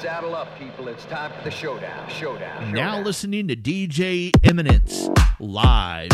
Saddle up, people. It's time for the showdown. Showdown. showdown. Now listening to DJ Eminence live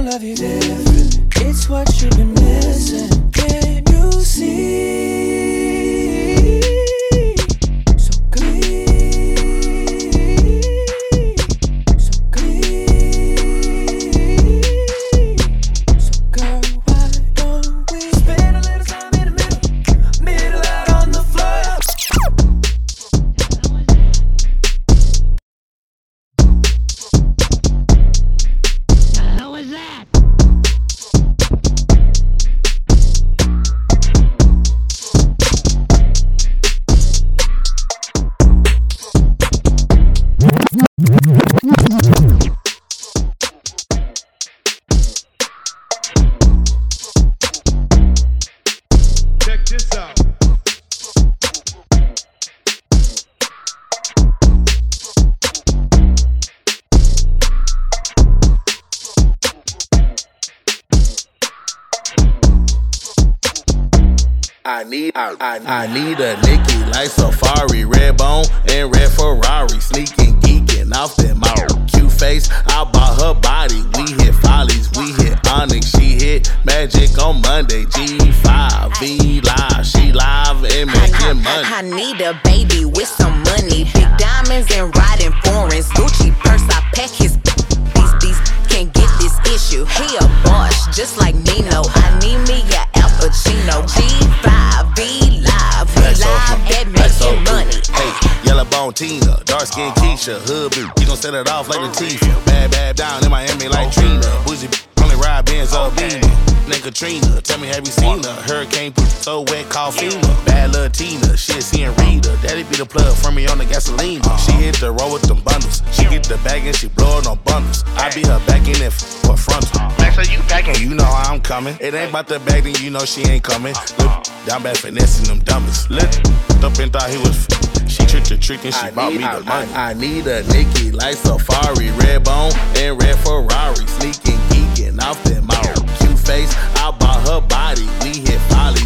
gonna love you different. It's what you've been missing. Can you see? I need a It ain't about the bag, then you know she ain't coming. Look, down bad finessing them dummies. Look, up and thought he was. She tricked the trick and she I bought need, me the money. I, I, need a Nikki like Safari, red bone and red Ferrari, sneaking, geeking off that mouth. Cute face, I bought her body. We hit Polly.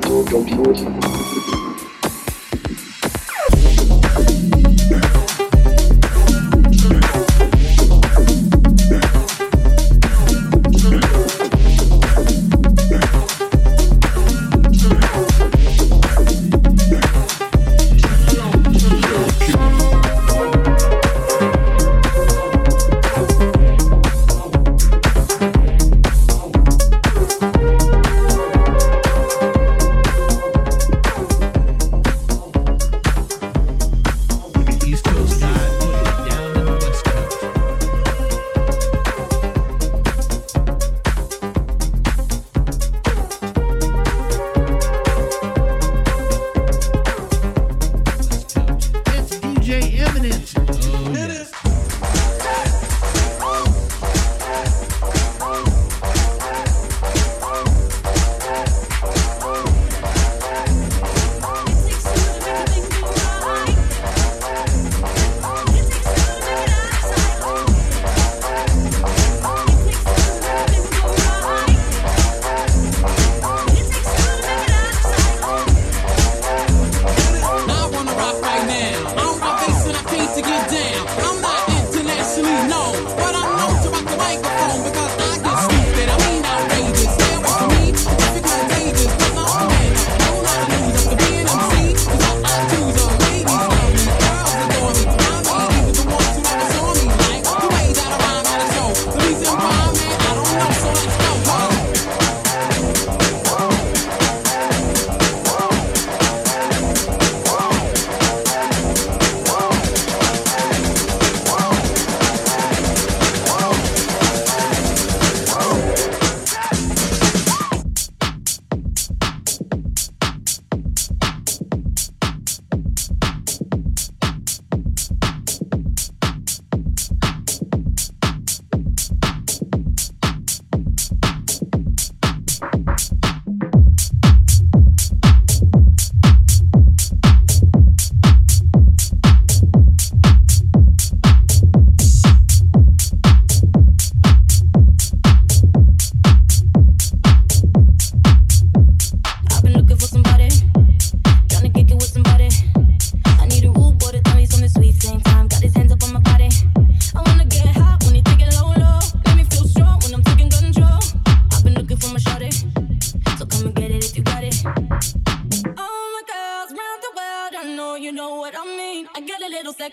Don't be naughty.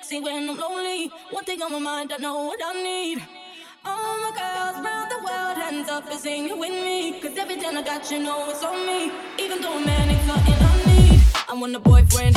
Easy when I'm lonely. One thing on my mind, I know what I need. All my girls around the world, hands up and sing it with me. Cause every time I got you know it's on me. Even though a man ain't something I need. I want a boyfriend.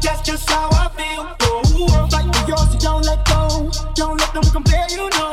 that's, just how I feel. Ooh, fight for yours, don't let go. Don't let them compare you, no.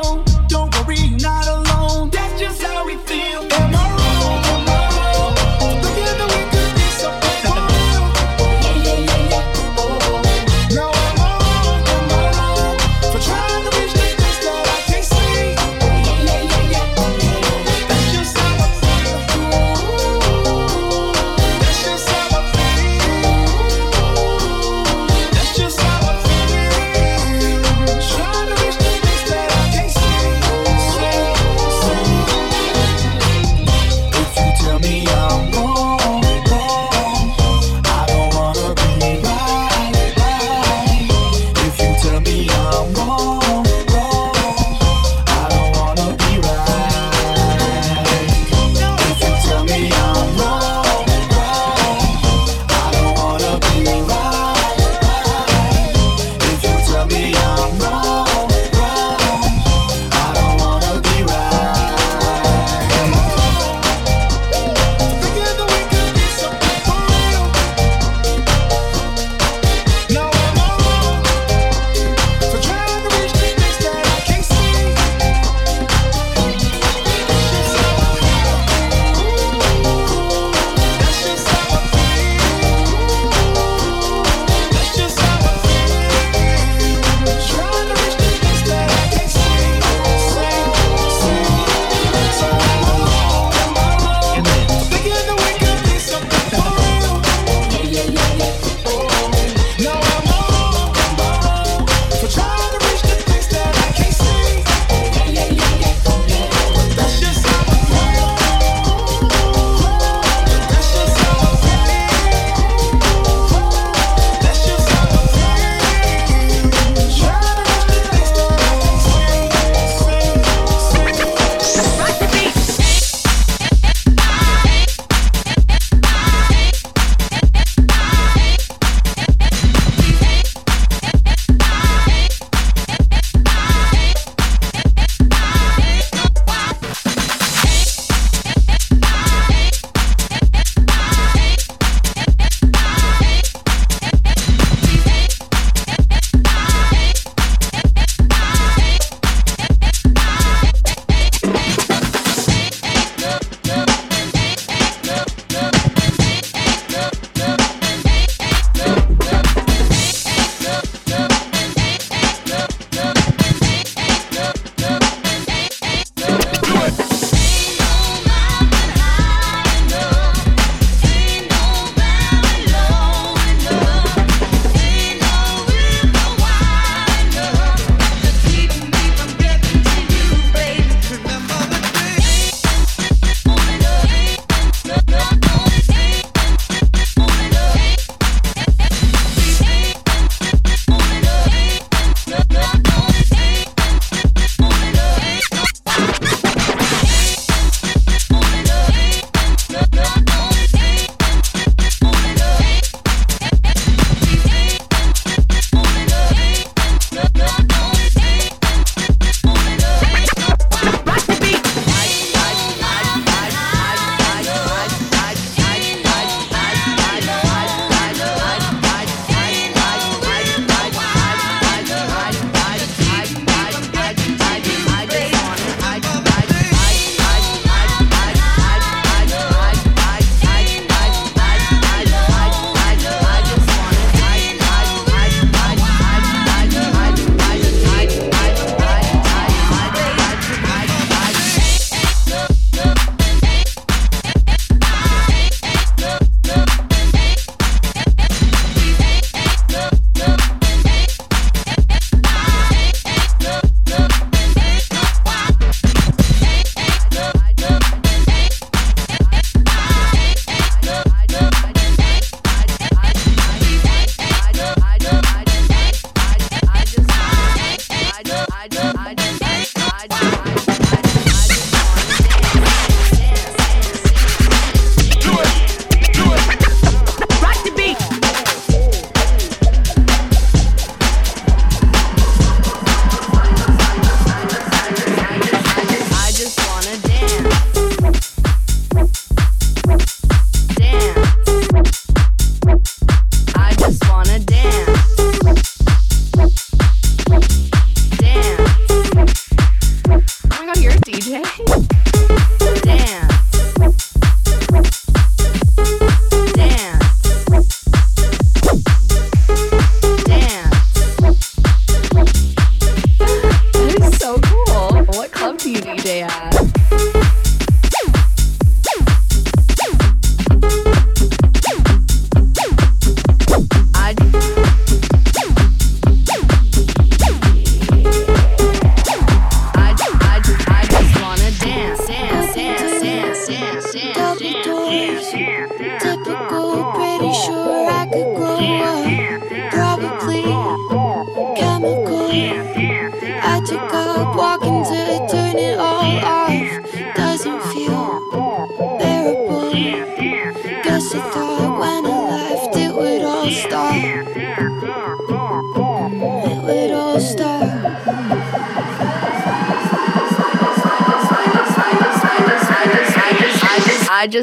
okay?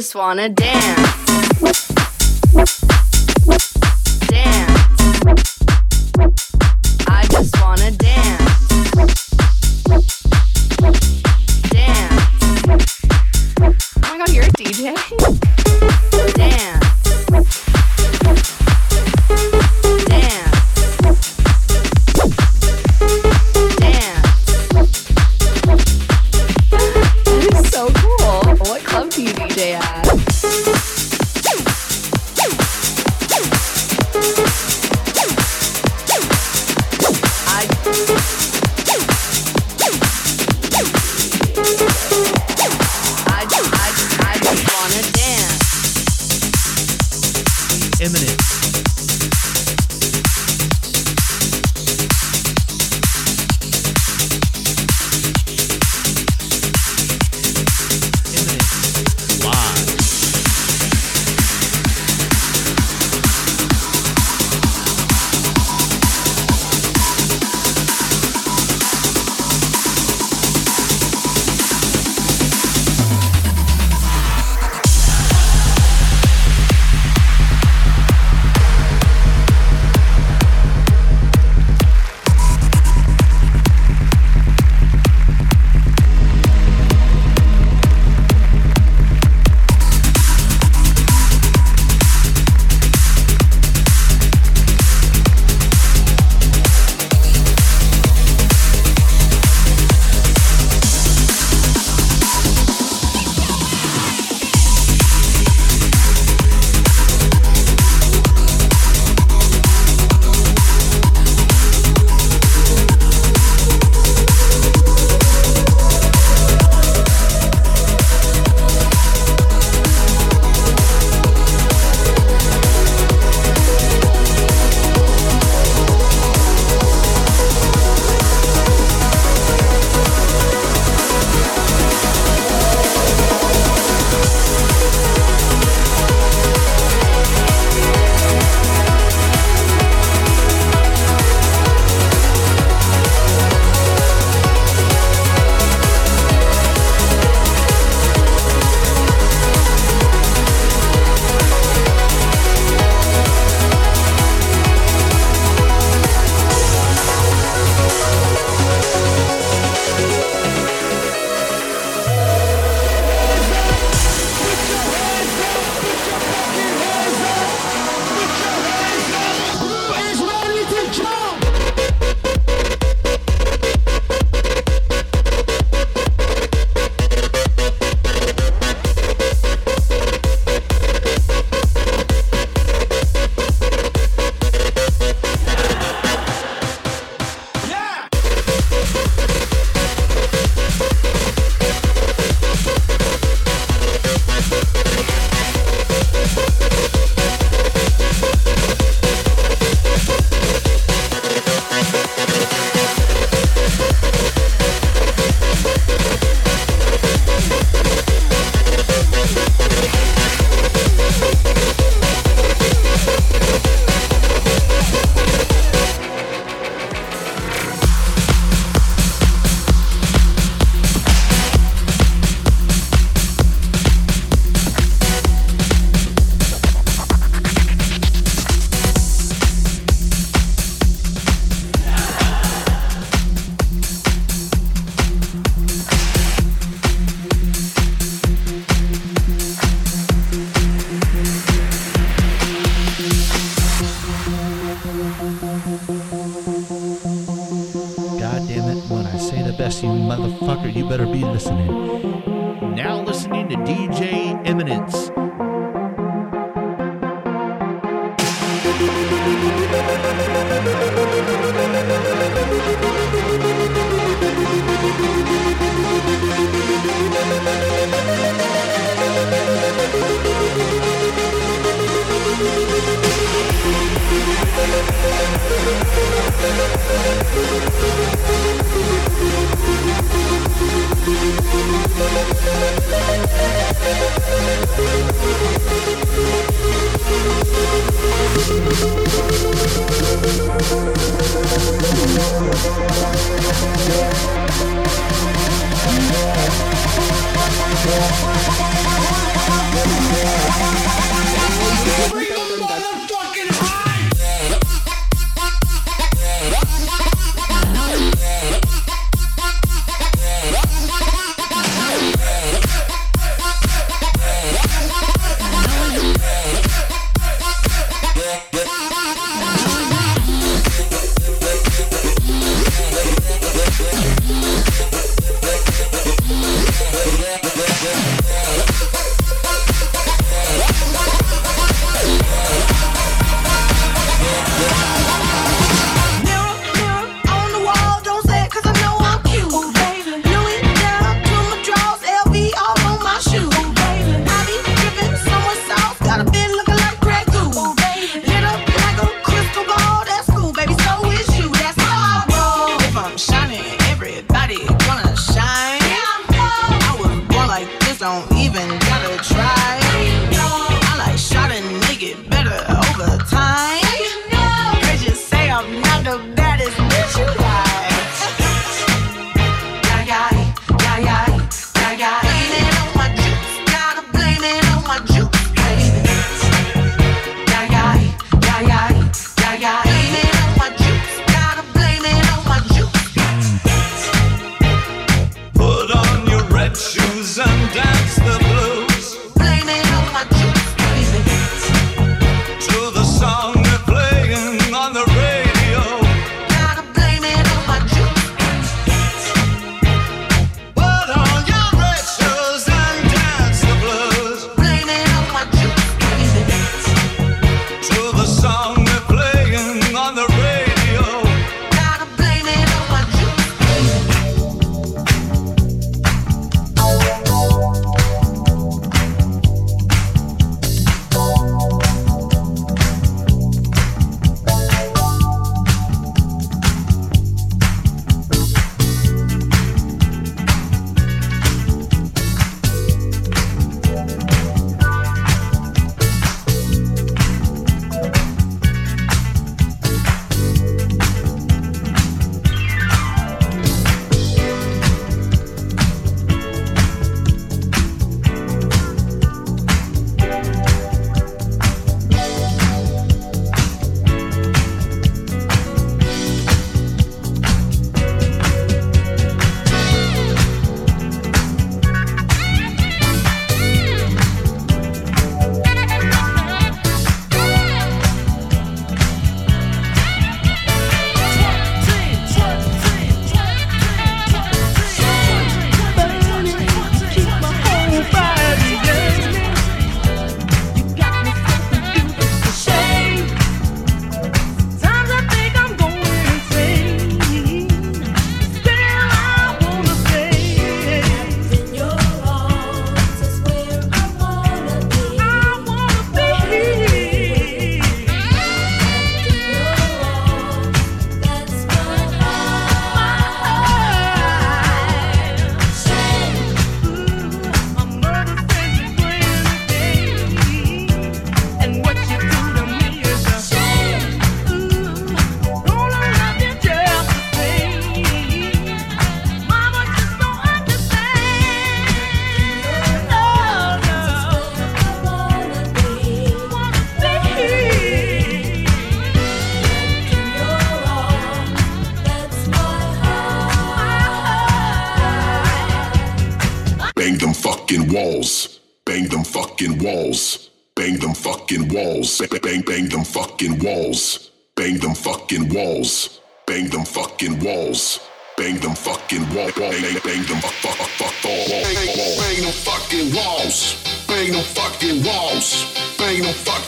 just wanna the best, you motherfucker. You better be listening. Now listening to DJ Eminence. Yeah.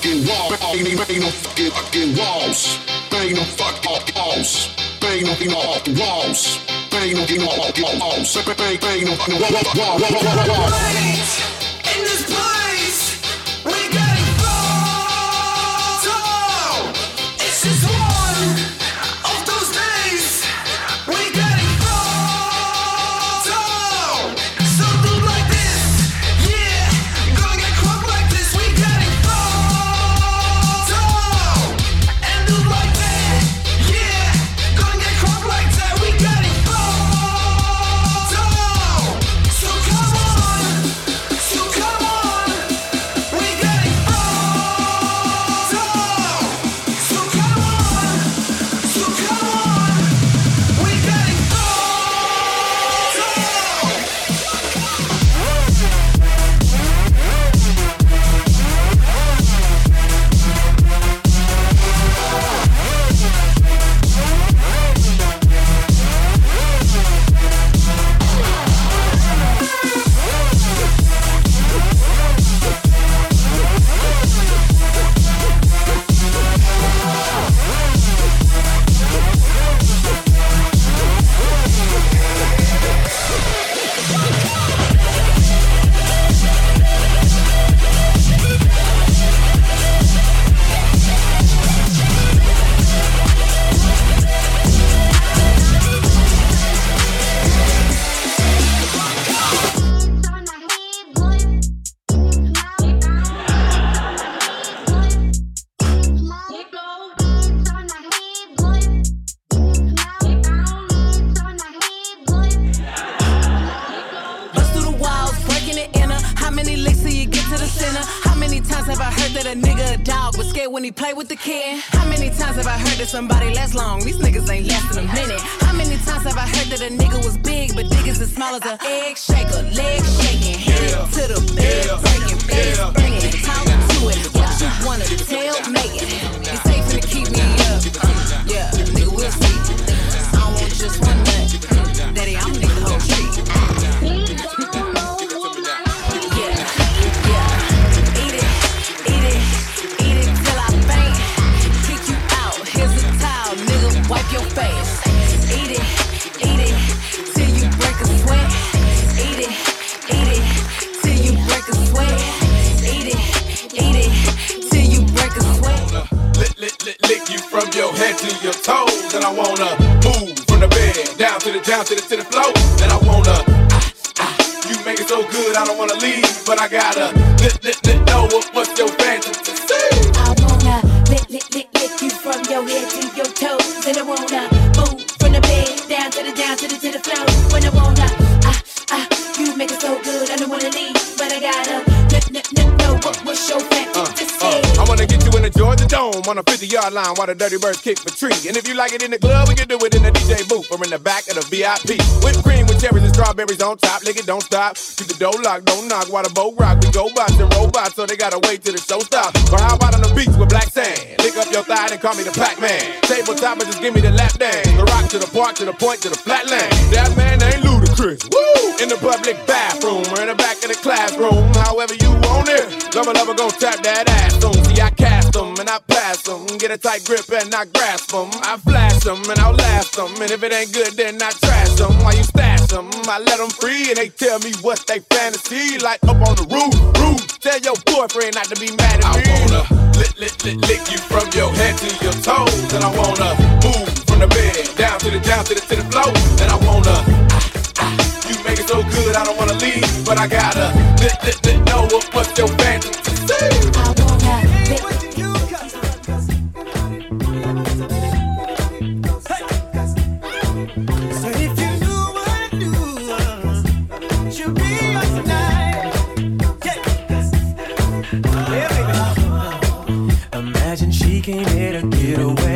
Fucking walls. Bang, bang them fucking fucking walls. Bang them fucking walls. Bang them fucking walls. Bang them fucking walls. Bang, bang, bang them fucking walls. Down to the to the to 50 line while the Dirty Birds kick the tree. And if you like it in the club, we can do it in the DJ booth or in the back of the VIP. Whipped cream with cherries and strawberries on top. Lick it, don't stop. Keep the door locked, don't knock while the boat rock. We go bots and robots, so they gotta wait till the show stops. Or how about on the beach with black sand? Lick up your thigh and call me the Pac Man. Tabletop and just give me the lap dance. The rock to the park to the point to the flatland. That man ain't Ludacris. Woo! In the public bathroom or in the back of the classroom, however you want it. Lover, lover, gon' tap that ass on. See, I cast them and I pass them. Get a tight grip and I grasp them. I flash them and I'll last them. And if it ain't good, then I trash them. Why you stash them? I let them free and they tell me what they fantasy. Like up on the roof, roof. Tell your boyfriend not to be mad at me. I wanna lick, lick, lick, lick you from your head to your toes. And I wanna move from the bed down to the down to the to the floor. And I wanna ah, so good, I don't wanna leave, but I gotta lick, lick, lick, know what, what's your fantasy. I wanna lick. Imagine she came here to get away.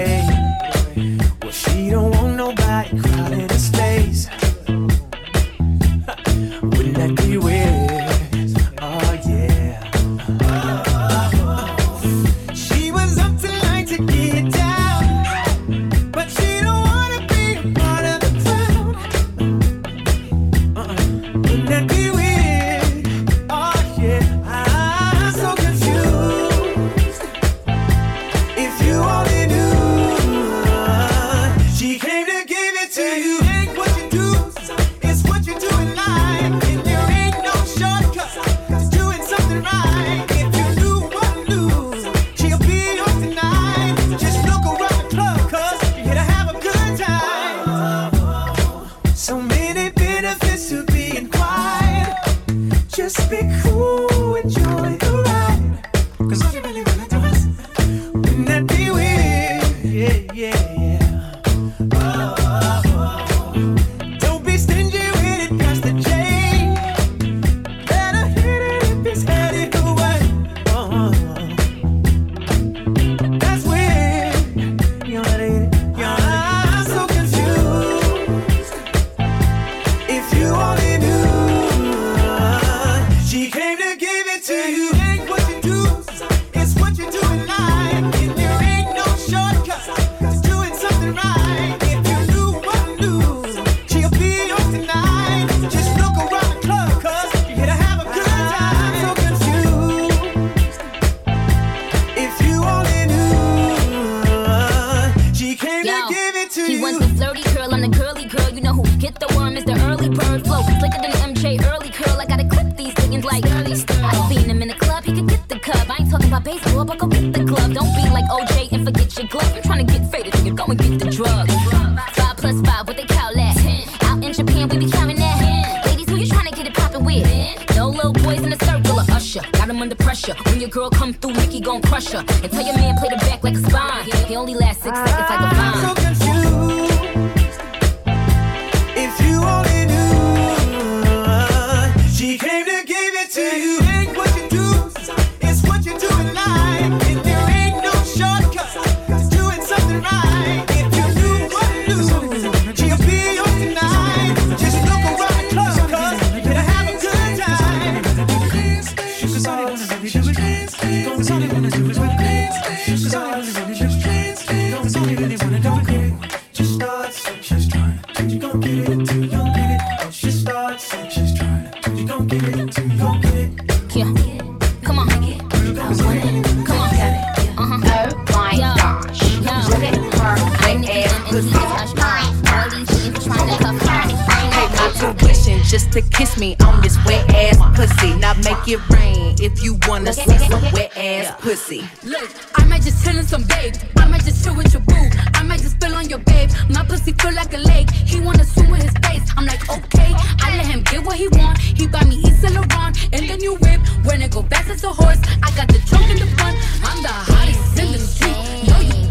I might just chill in some babe. I might just chill with your boo. I might just spill on your babe. My pussy feel like a lake. He wanna swim with his face. I'm like, okay. I let him get what he want. He buy me Yves Saint Laurent and the new whip. When it go fast as a horse, I got the trunk in the front. I'm the hottest in the street. Know you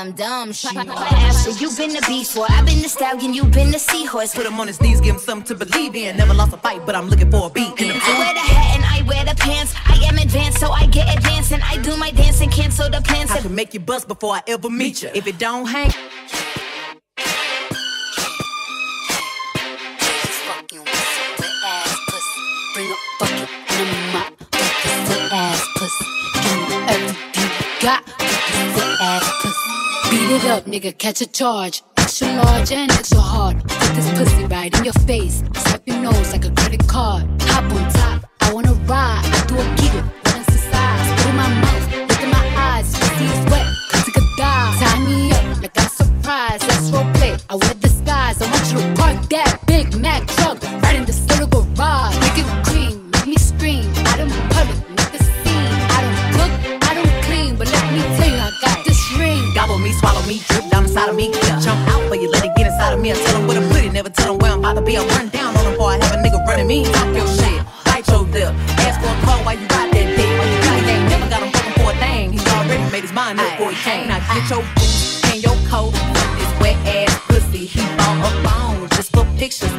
some dumb shit. After you been the beast boy, I've been the stallion, you been the seahorse. Put him on his knees, give him something to believe in. Never lost a fight, but I'm looking for a beat. In the I wear the hat and I wear the pants. I am advanced, so I get advanced and I do my dance and cancel the plans. I can make you bust before I ever meet you. If it don't hang, Beat it up, nigga. Catch a charge. Extra large and extra hard. Put this pussy right in your face. Swipe your nose like a credit card. Hop on top. I wanna ride. I do a giggle. Me. I tell him where to put it, never tell him where I'm about to be. I run down on him before I have a nigga running me. Talk your shit, bite your lip. Ask for a call while you ride that dick. Really ain't never got him fucking for a thing. He's already made his mind up before he came. Now get your boots and your coat. This wet ass pussy, he bought a phone just for pictures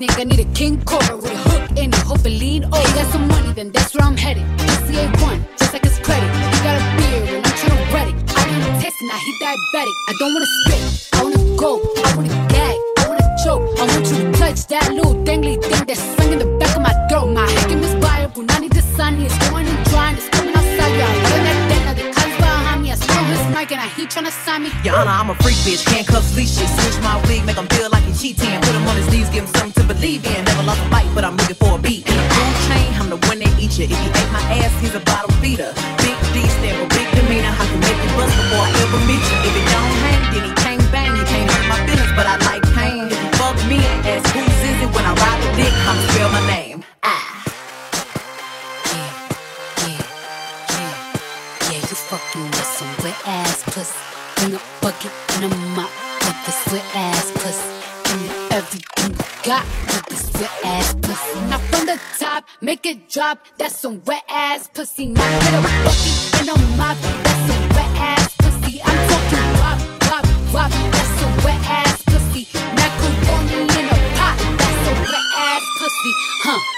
a I need a king cobra with a hook in it, hope it lean over. He got some money, then that's where I'm headed. PCA one, just like his credit. He got a beard and I'm trying to read it. I didn't test it, now he diabetic. I don't wanna spit, I wanna go, I wanna gag, I wanna choke. I want you to touch that little dangly thing that's swinging the back of my throat. My head can misfire, Punani Dasani, it's going and drying, it's coming outside, yeah. Run that thing, now the behind me, I his mic and I he tryna sign me. Your Honor, I'm a freak bitch, Can't handcuffs, leashes. Switch my wig, make him feel like he's cheating. Put him on his knees, give him something to believe in. Never lost a fight, but I'm looking for a beat. In the food chain, I'm the one that eat you. If you ate my ass, he's a bottle feeder. Big D stand for big demeanor. I can make you bust before I ever meet you. If it don't hang, then he can't bang. He can't hurt my feelings, but I like pain. If you fuck me and ask who's is it when I ride the dick, I'ma spell my name. Ah Yeah, yeah, yeah. Yeah, you fucking with some wet ass pussy. In a bucket and a mop with this wet ass pussy. Give everything you got with this wet ass pussy. Now from the top, make it drop. That's some wet ass pussy. Now with a bucket and a mop. That's some wet ass pussy. I'm talking wop, wop, wop. That's some wet ass pussy. Macaroni in a pot. That's some wet ass pussy. Huh.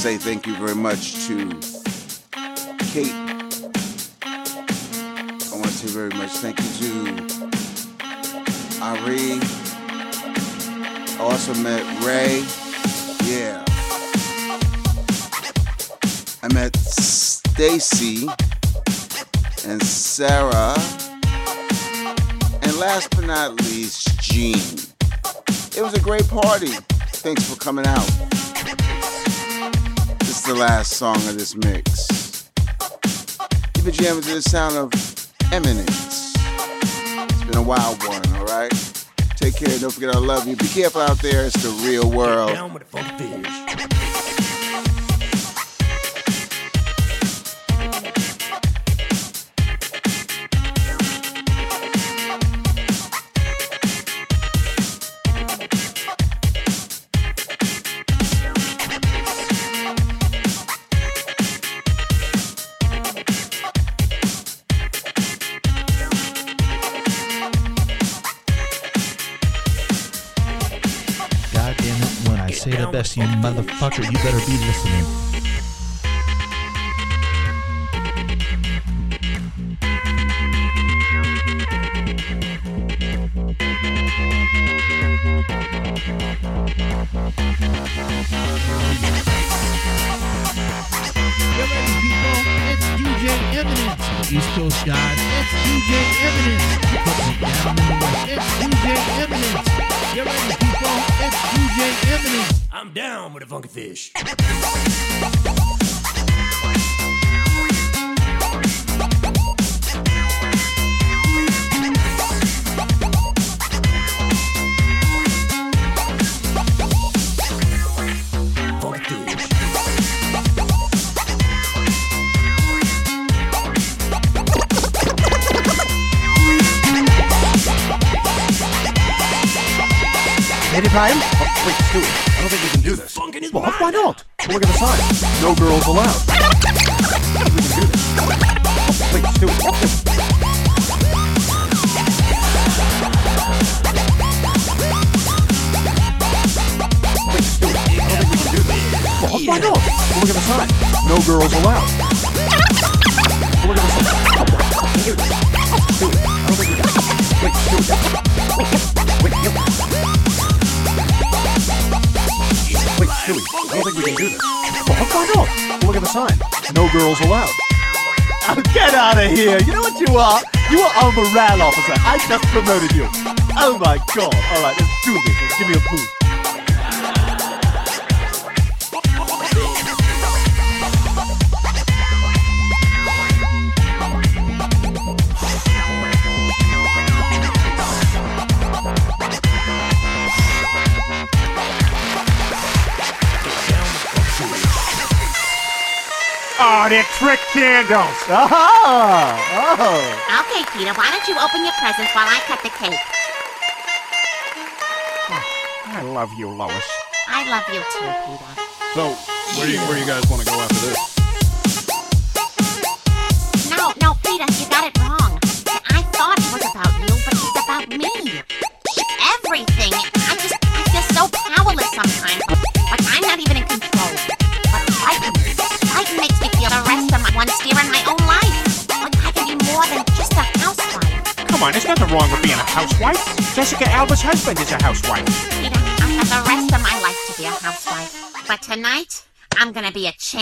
Say thank you very much to Kate. I want to say very much thank you to Ari. I also met Ray. Yeah. I met Stacy and Sarah. And last but not least, Gene. It was a great party. Thanks for coming out. The last song of this mix. You've been jamming to the sound of Eminence. It's been a wild one, alright? Take care, don't forget I love you. Be careful out there, it's the real world. Best, you motherfucker, you better be listening. East Coast God. It's DJ West. It's DJ Eminence. Get ready, people. It's DJ Eminence. I'm down with a funky fish. Anytime? Oh, wait, Stewie, do why not? Well, look at the sign. No girls allowed. We can do this. Wait, Stewie. Wait, Stewie, I don't think we can do this. Well, why not? Well, look at the sign. No girls allowed. Well, look at the sign. I don't think we can. Wait, Stewie. Wait, I don't think we can do this. Well, why not? Look at the sign. No girls allowed. Oh, get out of here. You know what you are? You are our morale officer. I just promoted you. Oh my god. All right, let's do this. Give me a boost. Oh, they're trick candles. Oh, oh. Okay, Peter, why don't you open your presents while I cut the cake? Oh, I love you, Lois. I love you too, Peter. So, where do you, where you guys want to go after this? Housewife. Jessica Alba's husband is a housewife. Peter, I have the rest of my life to be a housewife. But tonight, I'm gonna be a champ.